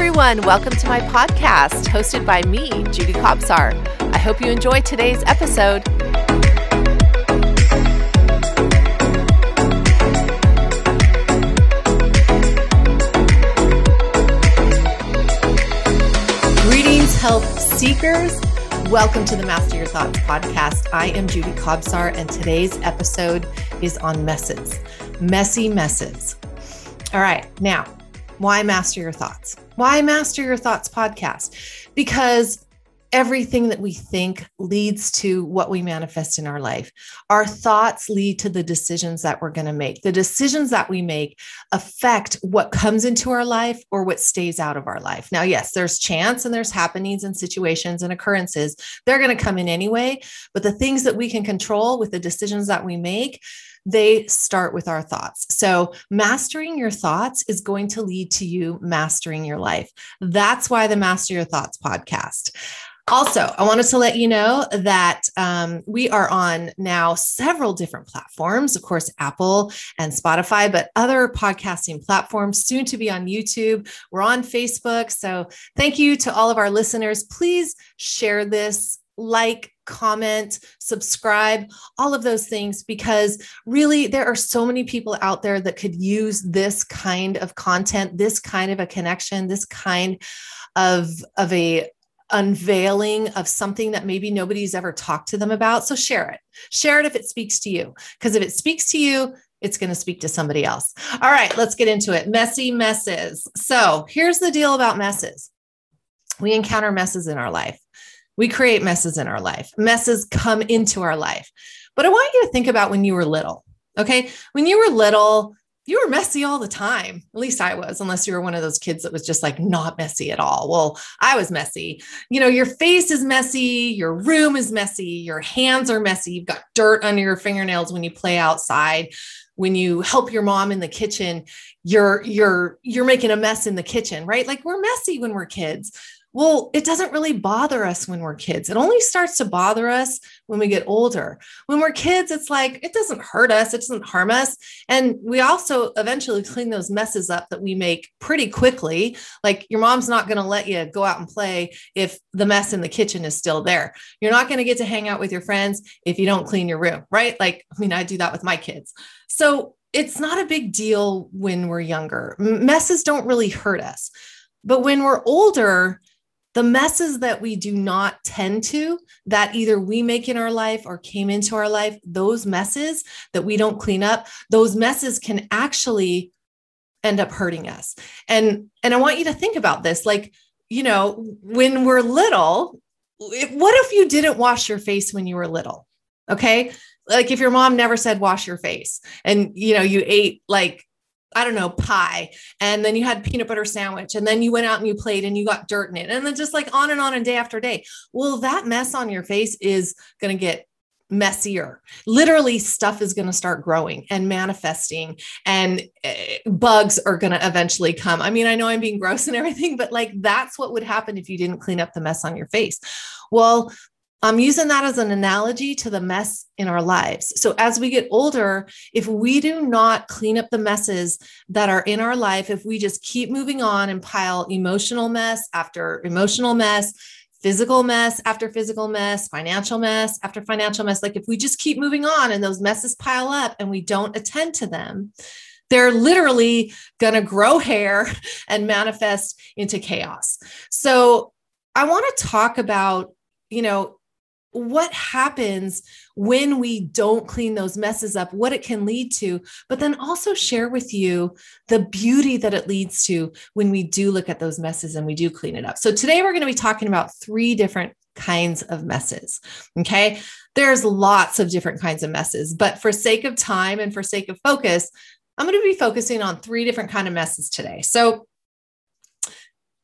everyone. Welcome to my podcast, hosted by me, Judy Kobzar. I hope you enjoy today's episode. Greetings, health seekers. Welcome to the Master Your Thoughts podcast. I am Judy Kobzar, and today's episode is on messes, messy messes. All right, now, why master your thoughts? Why Master Your Thoughts podcast? Because everything that we think leads to what we manifest in our life. Our thoughts lead to the decisions that we're going to make. The decisions that we make affect what comes into our life or what stays out of our life. Now, yes, there's chance and there's happenings and situations and occurrences. They're going to come in anyway. But the things that we can control with the decisions that we make, they start with our thoughts. So, mastering your thoughts is going to lead to you mastering your life. That's why the Master Your Thoughts podcast. Also, I wanted to let you know that um, we are on now several different platforms, of course, Apple and Spotify, but other podcasting platforms, soon to be on YouTube. We're on Facebook. So, thank you to all of our listeners. Please share this like, comment, subscribe, all of those things, because really there are so many people out there that could use this kind of content, this kind of a connection, this kind of, of a unveiling of something that maybe nobody's ever talked to them about. So share it. Share it if it speaks to you. Because if it speaks to you, it's going to speak to somebody else. All right, let's get into it. Messy messes. So here's the deal about messes we encounter messes in our life. We create messes in our life. Messes come into our life. But I want you to think about when you were little. Okay. When you were little, you were messy all the time. At least I was, unless you were one of those kids that was just like not messy at all. Well, I was messy. You know, your face is messy, your room is messy, your hands are messy, you've got dirt under your fingernails when you play outside. When you help your mom in the kitchen, you're you're you're making a mess in the kitchen, right? Like we're messy when we're kids. Well, it doesn't really bother us when we're kids. It only starts to bother us when we get older. When we're kids, it's like it doesn't hurt us, it doesn't harm us. And we also eventually clean those messes up that we make pretty quickly. Like your mom's not going to let you go out and play if the mess in the kitchen is still there. You're not going to get to hang out with your friends if you don't clean your room, right? Like, I mean, I do that with my kids. So it's not a big deal when we're younger. Messes don't really hurt us. But when we're older, the messes that we do not tend to, that either we make in our life or came into our life, those messes that we don't clean up, those messes can actually end up hurting us. And and I want you to think about this like, you know, when we're little, what if you didn't wash your face when you were little? Okay? Like if your mom never said wash your face and you know, you ate like I don't know, pie. And then you had peanut butter sandwich. And then you went out and you played and you got dirt in it. And then just like on and on and day after day. Well, that mess on your face is going to get messier. Literally, stuff is going to start growing and manifesting, and uh, bugs are going to eventually come. I mean, I know I'm being gross and everything, but like that's what would happen if you didn't clean up the mess on your face. Well, I'm using that as an analogy to the mess in our lives. So, as we get older, if we do not clean up the messes that are in our life, if we just keep moving on and pile emotional mess after emotional mess, physical mess after physical mess, financial mess after financial mess, like if we just keep moving on and those messes pile up and we don't attend to them, they're literally going to grow hair and manifest into chaos. So, I want to talk about, you know, what happens when we don't clean those messes up, what it can lead to, but then also share with you the beauty that it leads to when we do look at those messes and we do clean it up. So today we're going to be talking about three different kinds of messes. Okay. There's lots of different kinds of messes, but for sake of time and for sake of focus, I'm going to be focusing on three different kind of messes today. So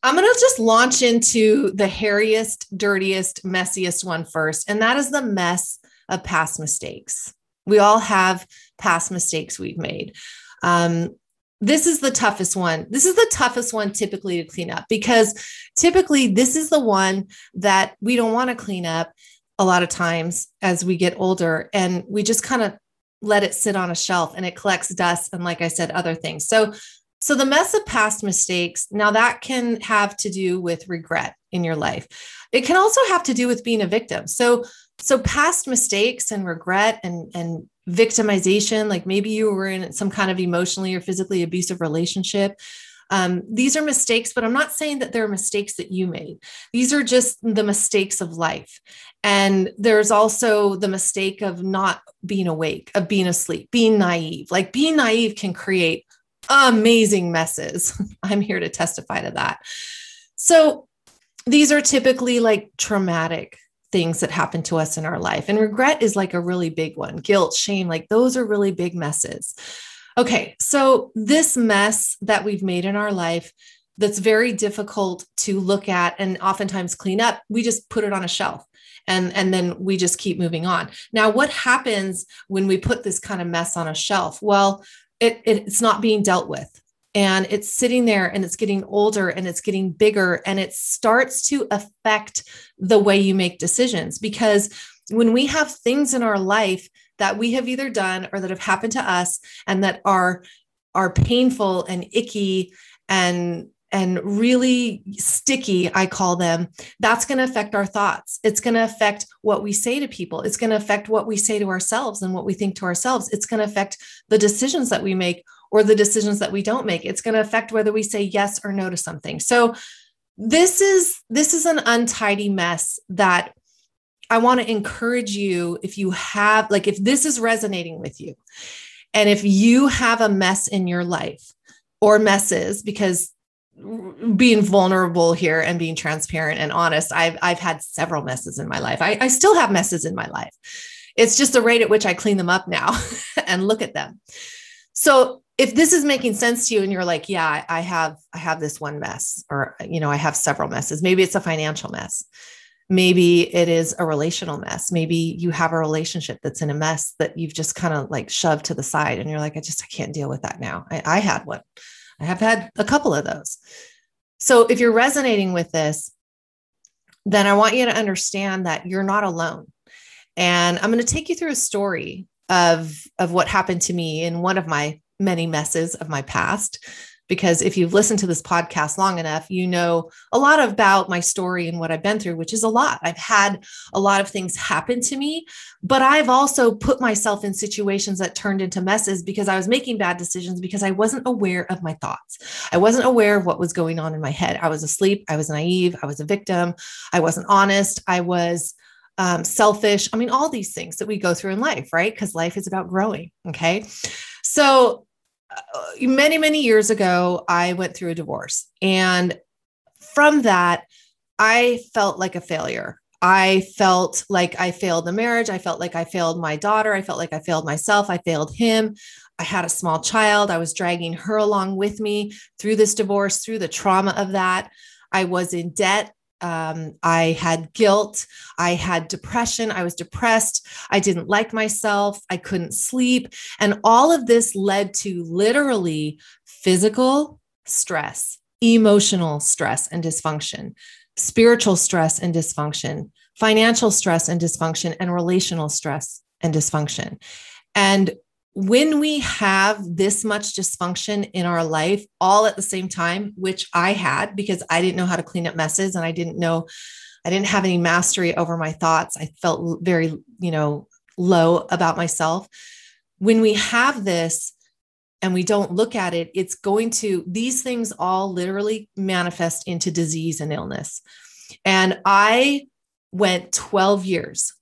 I'm going to just launch into the hairiest, dirtiest, messiest one first. And that is the mess of past mistakes. We all have past mistakes we've made. Um, this is the toughest one. This is the toughest one typically to clean up because typically this is the one that we don't want to clean up a lot of times as we get older and we just kind of let it sit on a shelf and it collects dust and like I said other things. So So the mess of past mistakes, now that can have to do with regret in your life. It can also have to do with being a victim. So so past mistakes and regret and and victimization, like maybe you were in some kind of emotionally or physically abusive relationship. Um, these are mistakes, but I'm not saying that they're mistakes that you made. These are just the mistakes of life. And there's also the mistake of not being awake, of being asleep, being naive. Like being naive can create amazing messes. I'm here to testify to that. So these are typically like traumatic things that happen to us in our life. And regret is like a really big one. Guilt, shame, like those are really big messes. Okay, so this mess that we've made in our life that's very difficult to look at and oftentimes clean up, we just put it on a shelf and and then we just keep moving on. Now, what happens when we put this kind of mess on a shelf? Well, it, it's not being dealt with. And it's sitting there and it's getting older and it's getting bigger and it starts to affect the way you make decisions. Because when we have things in our life that we have either done or that have happened to us and that are are painful and icky and and really sticky, I call them, that's going to affect our thoughts. It's going to affect what we say to people. It's going to affect what we say to ourselves and what we think to ourselves. It's going to affect the decisions that we make or the decisions that we don't make. It's going to affect whether we say yes or no to something. So this is this is an untidy mess that I want to encourage you if you have like if this is resonating with you and if you have a mess in your life or messes because being vulnerable here and being transparent and honest i've i've had several messes in my life. I, I still have messes in my life. It's just the rate at which i clean them up now and look at them. So if this is making sense to you and you're like yeah i have i have this one mess or you know i have several messes. Maybe it's a financial mess. Maybe it is a relational mess. Maybe you have a relationship that's in a mess that you've just kind of like shoved to the side and you're like i just i can't deal with that now. I, I had one I have had a couple of those. So if you're resonating with this, then I want you to understand that you're not alone. And I'm going to take you through a story of, of what happened to me in one of my many messes of my past because if you've listened to this podcast long enough, you know a lot about my story and what I've been through, which is a lot. I've had a lot of things happen to me, but I've also put myself in situations that turned into messes because I was making bad decisions because I wasn't aware of my thoughts. I wasn't aware of what was going on in my head. I was asleep. I was naive. I was a victim. I wasn't honest. I was um, selfish. I mean, all these things that we go through in life, right? Because life is about growing. Okay. So Uh, many, many years ago, I went through a divorce. And from that, I felt like a failure. I felt like I failed the marriage. I felt like I failed my daughter. I felt like I failed myself. I failed him. I had a small child. I was dragging her along with me through this divorce, through the trauma of that. I was in debt um, I had guilt. I had depression. I was depressed. I didn't like myself. I couldn't sleep. And all of this led to literally physical stress, emotional stress and dysfunction, spiritual stress and dysfunction, financial stress and dysfunction, and relational stress and dysfunction. And when we have this much dysfunction in our life all at the same time, which I had because I didn't know how to clean up messes and I didn't know, I didn't have any mastery over my thoughts. I felt very, you know, low about myself. When we have this and we don't look at it, it's going to, these things all literally manifest into disease and illness. And I went 12 years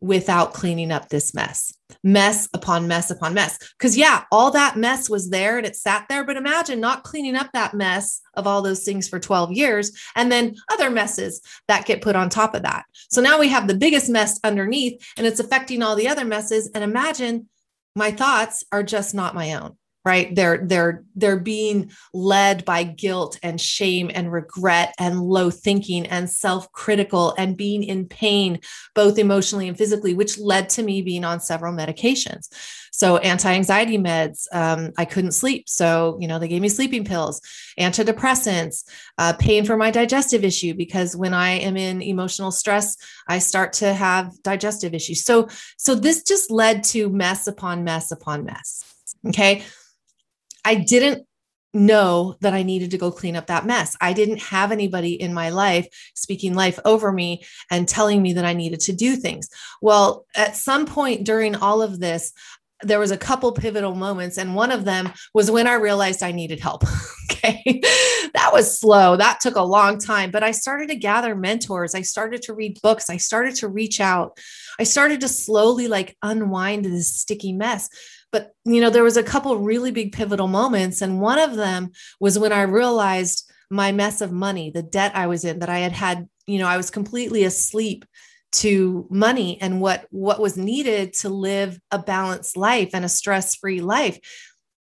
without cleaning up this mess mess upon mess upon mess. Because, yeah, all that mess was there and it sat there. But imagine not cleaning up that mess of all those things for 12 years and then other messes that get put on top of that. So now we have the biggest mess underneath and it's affecting all the other messes. And imagine my thoughts are just not my own right? They're they're they're being led by guilt and shame and regret and low thinking and self-critical and being in pain both emotionally and physically which led to me being on several medications. So anti-anxiety meds um, i couldn't sleep. So you know they gave me sleeping pills antidepressants uh, pain for my digestive issue because when i am in emotional stress i start to have digestive issues. So so this just led to mess upon mess upon mess okay I didn't know that I needed to go clean up that mess. I didn't have anybody in my life speaking life over me and telling me that I needed to do things. Well, at some point during all of this, there was a couple pivotal moments and one of them was when I realized I needed help. okay. that was slow. That took a long time, but I started to gather mentors. I started to read books. I started to reach out. I started to slowly like unwind this sticky mess but, you know, there was a couple really big pivotal moments. And one of them was when I realized my mess of money, the debt I was in, that I had had, you know, I was completely asleep to money and what what was needed to live a balanced life and a stress-free life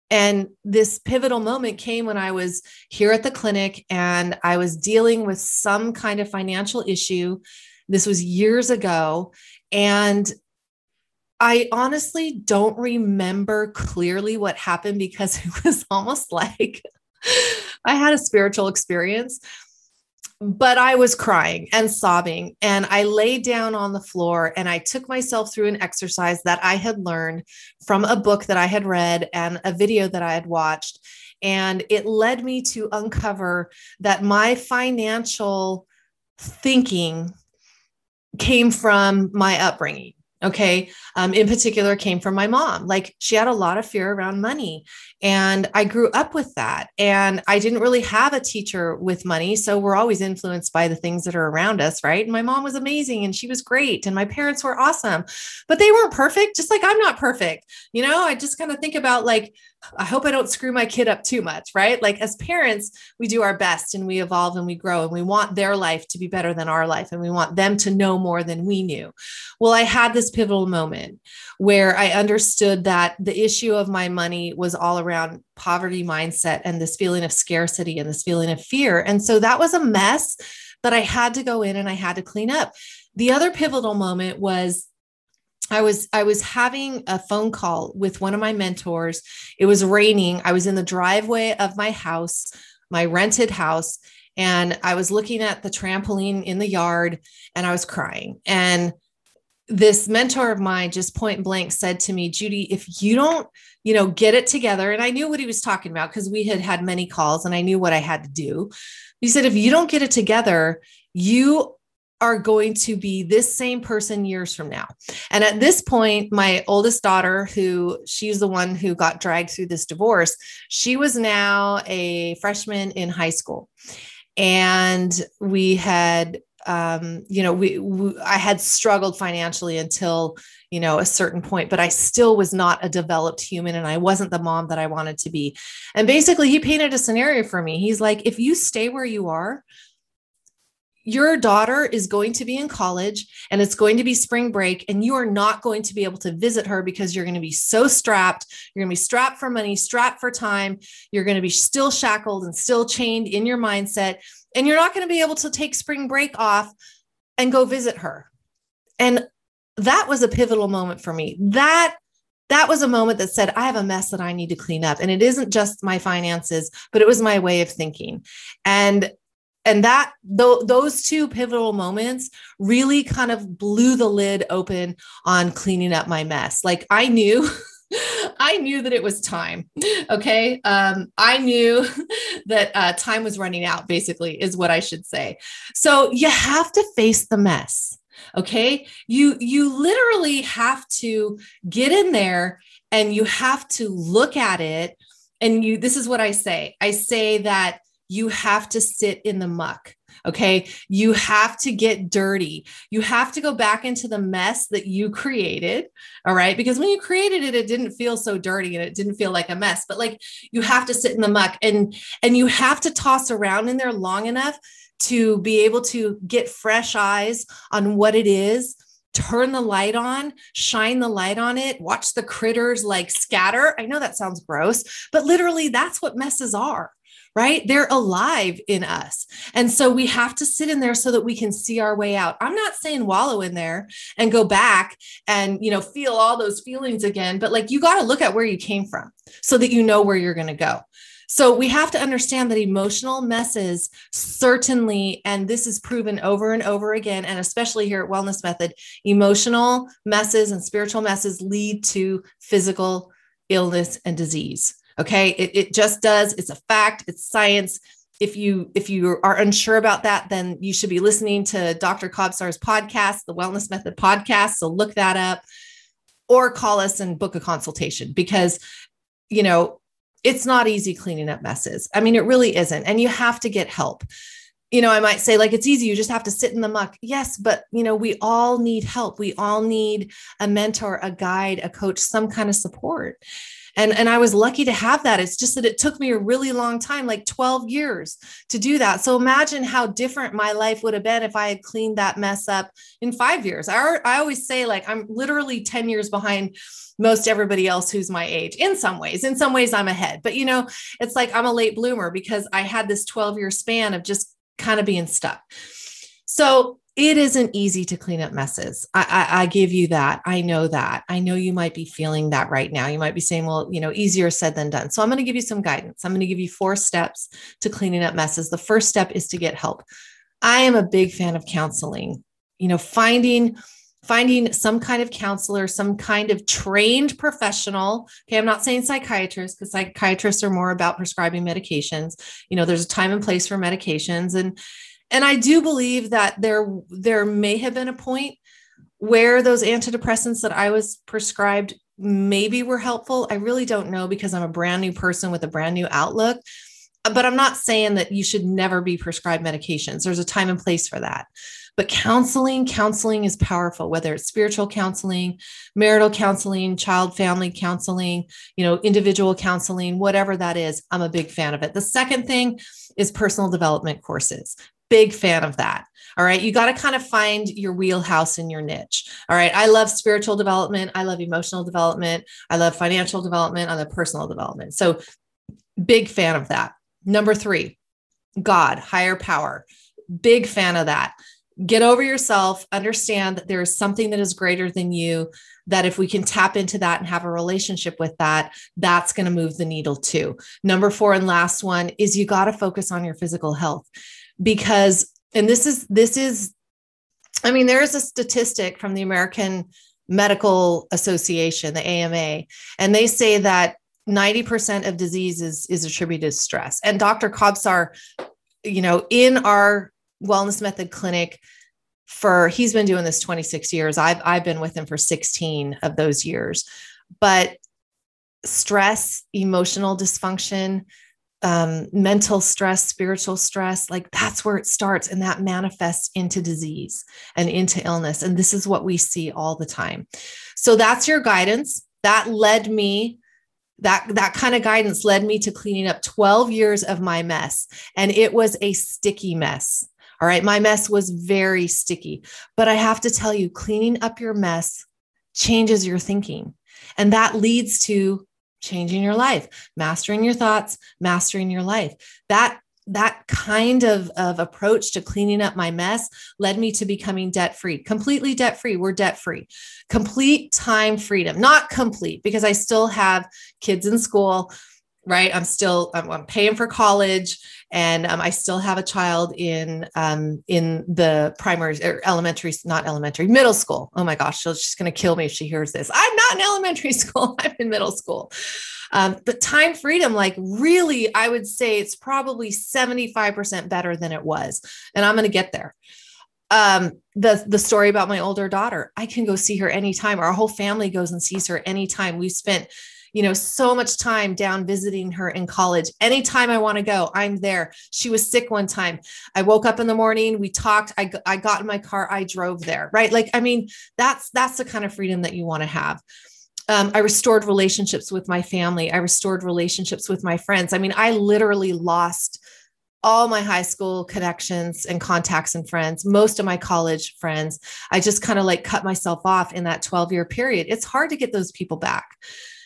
and this pivotal moment came when I was here at the clinic and I was dealing with some kind of financial issue. This was years ago. And I honestly don't remember clearly what happened because it was almost like I had a spiritual experience, but I was crying and sobbing. And I laid down on the floor and I took myself through an exercise that I had learned from a book that I had read and a video that I had watched. And it led me to uncover that my financial thinking came from my upbringing okay. Um, in particular came from my mom. Like she had a lot of fear around money and i grew up with that and i didn't really have a teacher with money so we're always influenced by the things that are around us right and my mom was amazing and she was great and my parents were awesome but they weren't perfect just like i'm not perfect you know i just kind of think about like I hope I don't screw my kid up too much, right? Like as parents, we do our best and we evolve and we grow and we want their life to be better than our life and we want them to know more than we knew. Well, I had this pivotal moment where I understood that the issue of my money was all around poverty mindset and this feeling of scarcity and this feeling of fear. And so that was a mess that I had to go in and I had to clean up. The other pivotal moment was I was I was having a phone call with one of my mentors. It was raining. I was in the driveway of my house, my rented house, and I was looking at the trampoline in the yard and I was crying. And this mentor of mine just point blank said to me, Judy, if you don't, you know, get it together, and I knew what he was talking about because we had had many calls and I knew what I had to do. He said, if you don't get it together, you are going to be this same person years from now. And at this point, my oldest daughter, who she's the one who got dragged through this divorce, she was now a freshman in high school. And we had, um, you know, we, we, I had struggled financially until, you know, a certain point, but I still was not a developed human and I wasn't the mom that I wanted to be. And basically, he painted a scenario for me. He's like, if you stay where you are, your daughter is going to be in college and it's going to be spring break and you are not going to be able to visit her because you're going to be so strapped you're going to be strapped for money strapped for time you're going to be still shackled and still chained in your mindset and you're not going to be able to take spring break off and go visit her. And that was a pivotal moment for me. That that was a moment that said i have a mess that i need to clean up. And it isn't just my finances but it was my way of thinking. And and that th- those two pivotal moments really kind of blew the lid open on cleaning up my mess. Like i knew I knew that it was time. Okay. Um, I knew that uh, time was running out, basically, is what I should say. So you have to face the mess. Okay. You, you literally have to get in there and you have to look at it. And you, this is what I say I say that you have to sit in the muck. Okay. You have to get dirty. You have to go back into the mess that you created. All right. Because when you created it, it didn't feel so dirty and it didn't feel like a mess, but like you have to sit in the muck and, and you have to toss around in there long enough to be able to get fresh eyes on what it is turn the light on, shine the light on it, watch the critters like scatter. I know that sounds gross, but literally that's what messes are right? They're alive in us. And so we have to sit in there so that we can see our way out. I'm not saying wallow in there and go back and, you know, feel all those feelings again, but like you got to look at where you came from so that you know where you're going to go. So we have to understand that emotional messes certainly, and this is proven over and over again, and especially here at Wellness Method, emotional messes and spiritual messes lead to physical illness and disease. Okay. It, it just does. It's a fact. It's science. If you if you are unsure about that, then you should be listening to Dr. Kobsar's podcast, the Wellness Method podcast. So look that up or call us and book a consultation because you know it's not easy cleaning up messes. I mean, it really isn't. And you have to get help you know, I might say like it's easy, you just have to sit in the muck. Yes, but you know, we all need help. We all need a mentor, a guide, a coach, some kind of support. And and I was lucky to have that. It's just that it took me a really long time, like 12 years to do that. So imagine how different my life would have been if I had cleaned that mess up in 5 years. I I always say like I'm literally 10 years behind most everybody else who's my age in some ways in some ways i'm ahead but you know it's like i'm a late bloomer because i had this 12 year span of just kind of being stuck. So it isn't easy to clean up messes. I, I, I, give you that. I know that. I know you might be feeling that right now. You might be saying, well, you know, easier said than done. So I'm going to give you some guidance. I'm going to give you four steps to cleaning up messes. The first step is to get help. I am a big fan of counseling, you know, finding finding some kind of counselor, some kind of trained professional. Okay, I'm not saying psychiatrists because psychiatrists are more about prescribing medications. You know, there's a time and place for medications and and I do believe that there there may have been a point where those antidepressants that I was prescribed maybe were helpful. I really don't know because I'm a brand new person with a brand new outlook. But I'm not saying that you should never be prescribed medications. There's a time and place for that. But counseling, counseling is powerful, whether it's spiritual counseling, marital counseling, child family counseling, you know, individual counseling, whatever that is. I'm a big fan of it. The second thing is personal development courses. Big fan of that. All right. You got to kind of find your wheelhouse and your niche. All right. I love spiritual development. I love emotional development. I love financial development. I love personal development. So, big fan of that. Number three, God, higher power. Big fan of that get over yourself, understand that there is something that is greater than you. That if we can tap into that and have a relationship with that, that's going to move the needle too. Number four and last one is you got to focus on your physical health because, and this is, this is, I mean, there is a statistic from the American Medical Association, the AMA, and they say that 90% of disease is, is attributed to stress. And Dr. Kobsar, you know, in our wellness method clinic for he's been doing this 26 years. I've I've been with him for 16 of those years. But stress, emotional dysfunction, um, mental stress, spiritual stress, like that's where it starts. And that manifests into disease and into illness. And this is what we see all the time. So that's your guidance. That led me that that kind of guidance led me to cleaning up 12 years of my mess and it was a sticky mess all right. My mess was very sticky, but I have to tell you, cleaning up your mess changes your thinking. And that leads to changing your life, mastering your thoughts, mastering your life. That that kind of, of approach to cleaning up my mess led me to becoming debt free, completely debt free. We're debt free, complete time freedom, not complete because I still have kids in school, right? I'm still, I'm, I'm paying for college and um, I still have a child in um, in the primary or elementary, not elementary, middle school. Oh my gosh, she's just going to kill me if she hears this. I'm not in elementary school. I'm in middle school. Um, but time freedom, like really, I would say it's probably 75% better than it was. And I'm going to get there. Um, the the story about my older daughter, I can go see her anytime. Our whole family goes and sees her anytime. We spent you know, so much time down visiting her in college. Anytime I want to go, I'm there. She was sick one time. I woke up in the morning, we talked, I, I got in my car, I drove there, right? Like, I mean, that's that's the kind of freedom that you want to have. Um, I restored relationships with my family. I restored relationships with my friends. I mean, I literally lost all my high school connections and contacts and friends, most of my college friends. I just kind of like cut myself off in that 12 year period. It's hard to get those people back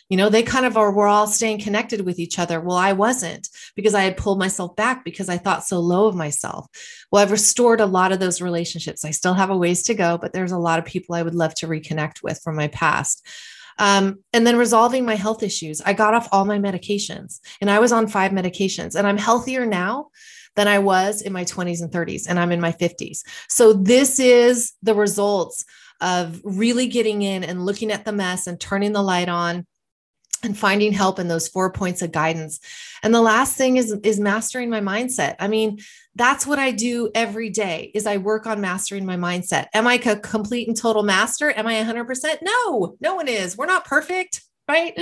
you know they kind of are we're all staying connected with each other. Well i wasn't because i had pulled myself back because i thought so low of myself. Well i've restored a lot of those relationships. I still have a ways to go but there's a lot of people i would love to reconnect with from my past. Um, and then resolving my health issues. I got off all my medications and i was on five medications and i'm healthier now than I was in my 20s and 30s, and I'm in my 50s. So, this is the results of really getting in and looking at the mess and turning the light on and finding help in those four points of guidance. And the last thing is is mastering my mindset. I mean, that's what I do every day is I work on mastering my mindset. Am I a complete and total master? Am I 100%? No, no one is. We're not perfect, right?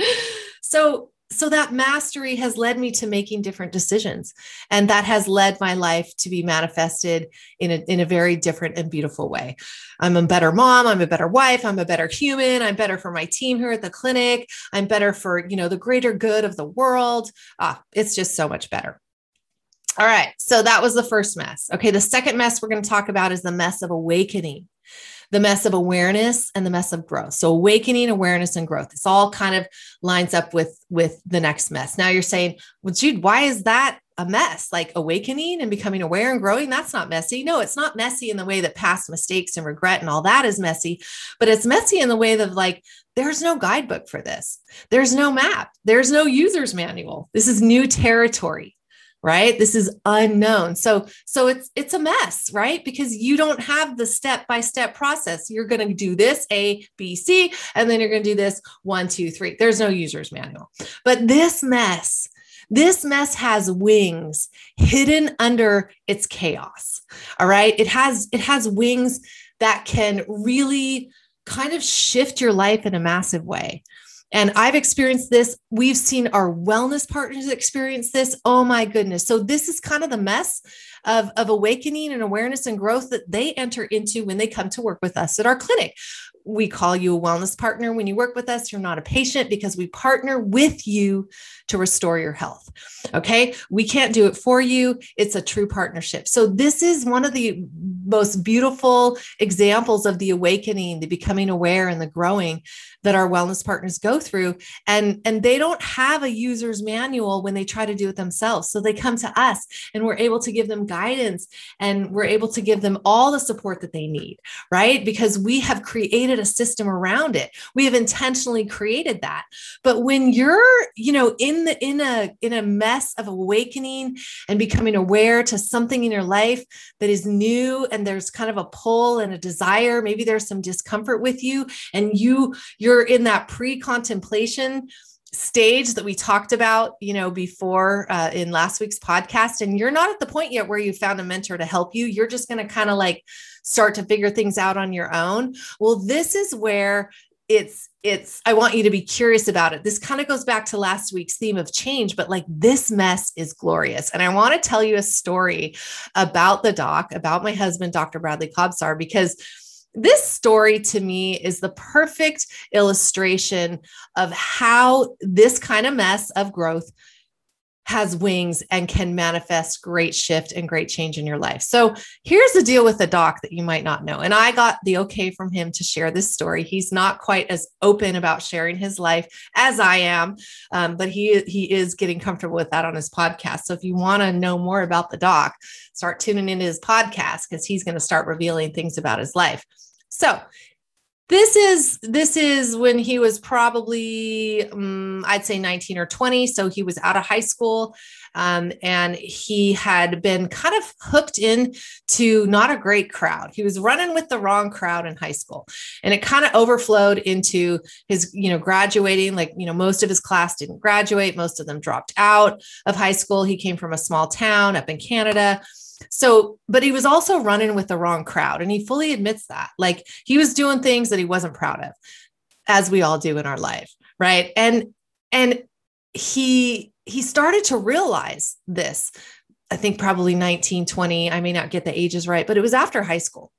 So so that mastery has led me to making different decisions. And that has led my life to be manifested in a, in a very different and beautiful way. I'm a better mom. I'm a better wife. I'm a better human. I'm better for my team here at the clinic. I'm better for you know the greater good of the world. Ah, it's just so much better. All right. So that was the first mess. Okay. The second mess we're going to talk about is the mess of awakening the mess of awareness and the mess of growth. So awakening, awareness, and growth. This all kind of lines up with with the next mess. Now you're saying, well, Jude, why is that a mess? Like awakening and becoming aware and growing, that's not messy. No, it's not messy in the way that past mistakes and regret and all that is messy, but it's messy in the way that like there's no guidebook for this. There's no map. There's no user's manual. This is new territory right? This is unknown. So so it's it's a mess right? Because you don't have the step by step process. You're going to do this a b c and then you're going to do this one two three. There's no user's manual. But this mess this mess has wings hidden under its chaos all right? It has it has wings that can really kind of shift your life in a massive way and I've experienced this. We've seen our wellness partners experience this. Oh my goodness. So, this is kind of the mess of, of awakening and awareness and growth that they enter into when they come to work with us at our clinic we call you a wellness partner when you work with us. You're not a patient because we partner with you to restore your health. Okay. We can't do it for you. It's a true partnership. So, this is one of the most beautiful examples of the awakening, the becoming aware, and the growing that our wellness partners go through. And, and they don't have a user's manual when they try to do it themselves. So, they come to us and we're able to give them guidance and we're able to give them all the support that they need, right? Because we have created a system around it. We have intentionally created that. But when you're, you know, in the in a in a mess of awakening and becoming aware to something in your life that is new and there's kind of a pull and a desire, maybe there's some discomfort with you and you you're in that pre-contemplation stage that we talked about you know before uh, in last week's podcast and you're not at the point yet where you found a mentor to help you. You're just going to kind of like start to figure things out on your own. Well this is where it's it's i want you to be curious about it. This kind of goes back to last week's theme of change but like this mess is glorious. And i want to tell you a story about the doc about my husband dr bradley kobsar because this story to me is the perfect illustration of how this kind of mess of growth has wings and can manifest great shift and great change in your life. So here's the deal with the doc that you might not know. And I got the okay from him to share this story. He's not quite as open about sharing his life as I am, um, but he he is getting comfortable with that on his podcast. So if you want to know more about the doc, start tuning into his podcast because he's going to start revealing things about his life. So this is this is when he was probably um, i'd say 19 or 20 so he was out of high school um, and he had been kind of hooked in to not a great crowd. He was running with the wrong crowd in high school and it kind of overflowed into his you know graduating like you know most of his class didn't graduate most of them dropped out of high school. He came from a small town up in canada so, but he was also running with the wrong crowd. And he fully admits that. Like he was doing things that he wasn't proud of, as we all do in our life. Right. And, and he, he started to realize this, I think probably 19, 20. I may not get the ages right, but it was after high school.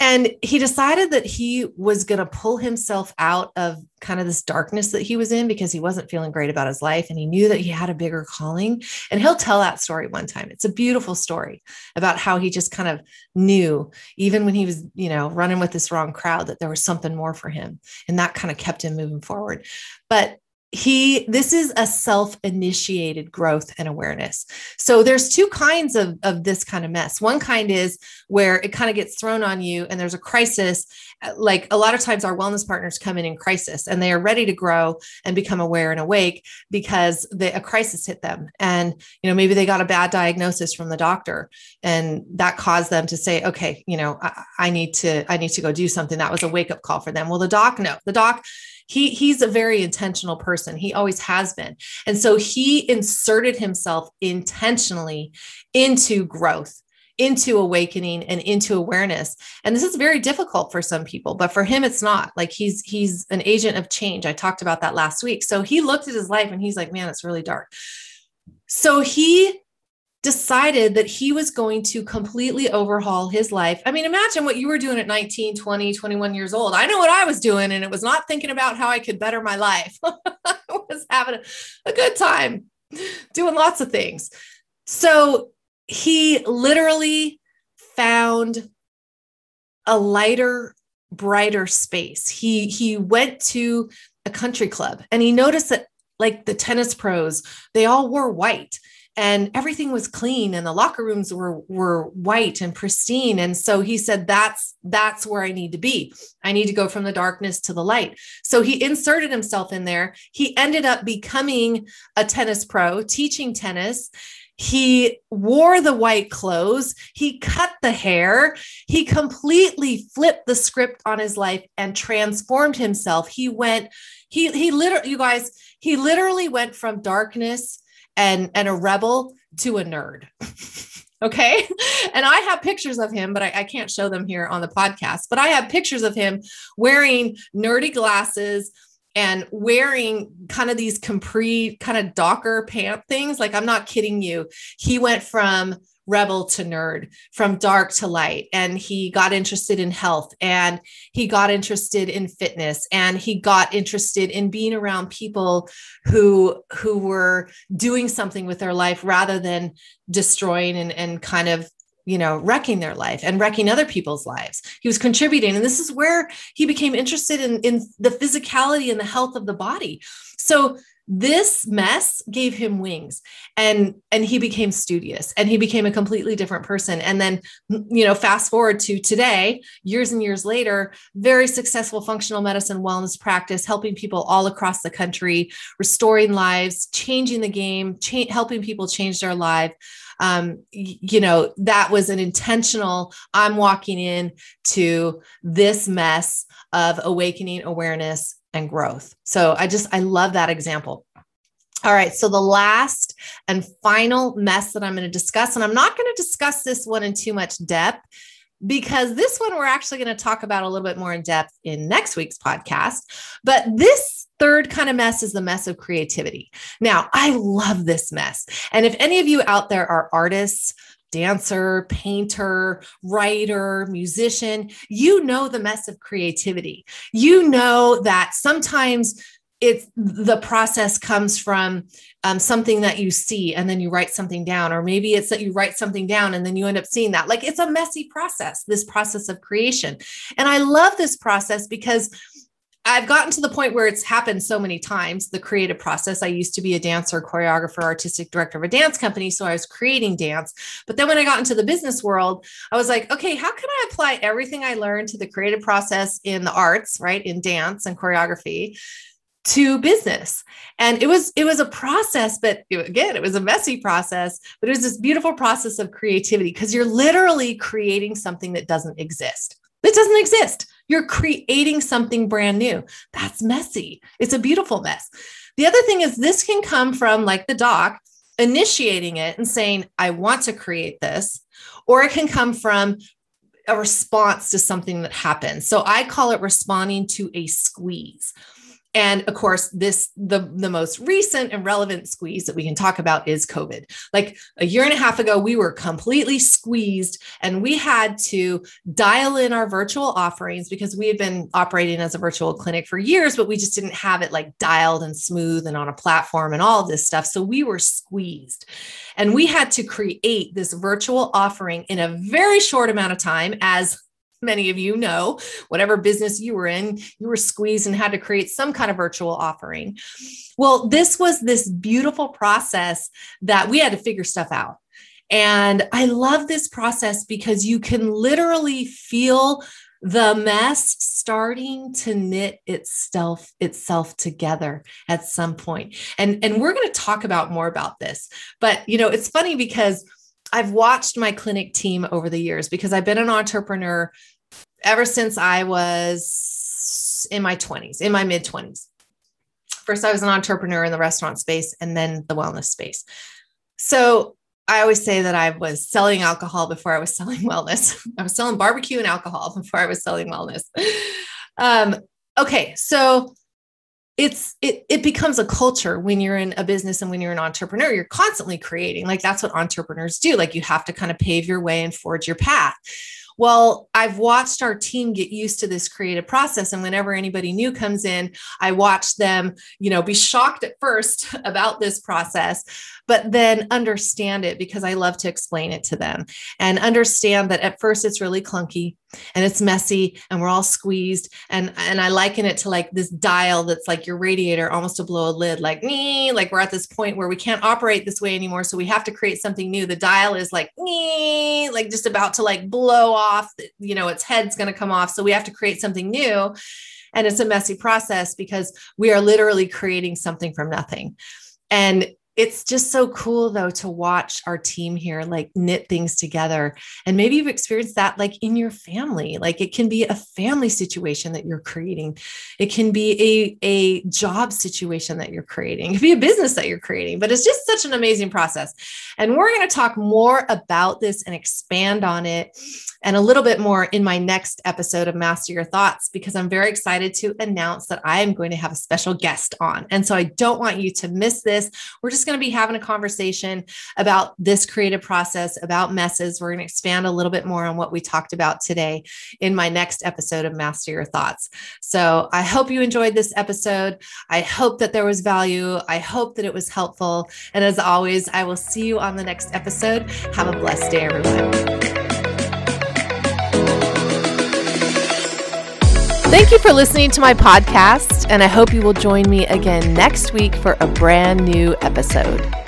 And he decided that he was going to pull himself out of kind of this darkness that he was in because he wasn't feeling great about his life. And he knew that he had a bigger calling. And he'll tell that story one time. It's a beautiful story about how he just kind of knew, even when he was, you know, running with this wrong crowd, that there was something more for him. And that kind of kept him moving forward. But he this is a self-initiated growth and awareness. So there's two kinds of, of this kind of mess. One kind is where it kind of gets thrown on you and there's a crisis uh, like a lot of times our wellness partners come in in crisis and they are ready to grow and become aware and awake because the, a crisis hit them. And you know maybe they got a bad diagnosis from the doctor and that caused them to say okay you know I, I need to i need to go do something. That was a wake up call for them. Well the doc no the doc he he's a very intentional person. He always has been. And so he inserted himself intentionally into growth into awakening and into awareness. And this is very difficult for some people but for him it's not. Like he's he's an agent of change. I talked about that last week. So he looked at his life and he's like man it's really dark. So he decided that he was going to completely overhaul his life. I mean, imagine what you were doing at 19, 20, 21 years old. I know what I was doing, and it was not thinking about how I could better my life. I was having a, a good time doing lots of things. So he literally found a lighter, brighter space. He he went to a country club and he noticed that like the tennis pros, they all wore white and everything was clean and the locker rooms were were white and pristine and so he said that's that's where i need to be i need to go from the darkness to the light so he inserted himself in there he ended up becoming a tennis pro teaching tennis he wore the white clothes. He cut the hair. He completely flipped the script on his life and transformed himself. He went, he, he literally, you guys, he literally went from darkness and and a rebel to a nerd. okay. And I have pictures of him, but I, I, can't show them here on the podcast. But I have pictures of him wearing nerdy glasses and wearing kind of these capri, kind of docker pant things. Like, I'm not kidding you. He went from rebel to nerd, from dark to light. And he got interested in health and he got interested in fitness and he got interested in being around people who who were doing something with their life rather than destroying and, and kind of you know wrecking their life and wrecking other people's lives he was contributing and this is where he became interested in in the physicality and the health of the body so this mess gave him wings and and he became studious and he became a completely different person. And then you know fast forward to today years and years later very successful functional medicine wellness practice helping people all across the country restoring lives changing the game cha- helping people change their life. Um, you know that was an intentional i'm walking in to this mess of awakening awareness and growth. So I just, I love that example. All right. So the last and final mess that I'm going to discuss, and I'm not going to discuss this one in too much depth because this one we're actually going to talk about a little bit more in depth in next week's podcast. But this third kind of mess is the mess of creativity. Now, I love this mess. And if any of you out there are artists, dancer, painter, writer, musician, you know the mess of creativity. You know that sometimes it's the process comes from um, something that you see and then you write something down or maybe it's that you write something down and then you end up seeing that like it's a messy process this process of creation and i love this process because I've gotten to the point where it's happened so many times, the creative process. I used to be a dancer, choreographer, artistic director of a dance company. So I was creating dance. But then when I got into the business world, I was like, okay, how can I apply everything I learned to the creative process in the arts, right? In dance and choreography to business and it was it was a process but again it was a messy process but it was this beautiful process of creativity because you're literally creating something that doesn't exist it doesn't exist you're creating something brand new. That's messy. It's a beautiful mess. The other thing is, this can come from like the doc initiating it and saying, I want to create this, or it can come from a response to something that happens. So I call it responding to a squeeze. And of course, this the the most recent and relevant squeeze that we can talk about is COVID. Like a year and a half ago, we were completely squeezed and we had to dial in our virtual offerings because we had been operating as a virtual clinic for years, but we just didn't have it like dialed and smooth and on a platform and all this stuff. So we were squeezed. And we had to create this virtual offering in a very short amount of time as many of you know, whatever business you were in, you were squeezed and had to create some kind of virtual offering. Well, this was this beautiful process that we had to figure stuff out. And I love this process because you can literally feel the mess starting to knit itself itself together at some point. And and we're going to talk about more about this. But you know, it's funny because I've watched my clinic team over the years because I've been an entrepreneur ever since I was in my 20s, in my mid 20s. First, I was an entrepreneur in the restaurant space and then the wellness space. So I always say that I was selling alcohol before I was selling wellness. I was selling barbecue and alcohol before I was selling wellness. Um, okay, so it's it it becomes a culture when you're in a business and when you're an entrepreneur you're constantly creating like that's what entrepreneurs do like you have to kind of pave your way and forge your path well, I've watched our team get used to this creative process. And whenever anybody new comes in, I watch them, you know, be shocked at first about this process, but then understand it because I love to explain it to them and understand that at first it's really clunky and it's messy and we're all squeezed. And and i liken it to like this dial that's like your radiator almost to blow a lid like me like we're at this point where we can't operate this way anymore so we have to create something new. The dial is like me like just about to like blow off you know its head's going to come off so we have to create something new. And it's a messy process because we are literally creating something from nothing. And it's just so cool though to watch our team here like knit things together and maybe you've experienced that like in your family. Like it can be a family situation that you're creating. It can be a, a job situation that you're creating. It can be a business that you're creating but it's just such an amazing process. And we're going to talk more about this and expand on it and a little bit more in my next episode of master your thoughts because i'm very excited to announce that i am going to have a special guest on. And so i don't want you to miss this. We're just just going to be having a conversation about this creative process, about messes. We're going to expand a little bit more on what we talked about today in my next episode of Master Your Thoughts. So I hope you enjoyed this episode. I hope that there was value. I hope that it was helpful. And as always, I will see you on the next episode. Have a blessed day, everyone. Thank you for listening to my podcast, and I hope you will join me again next week for a brand new episode.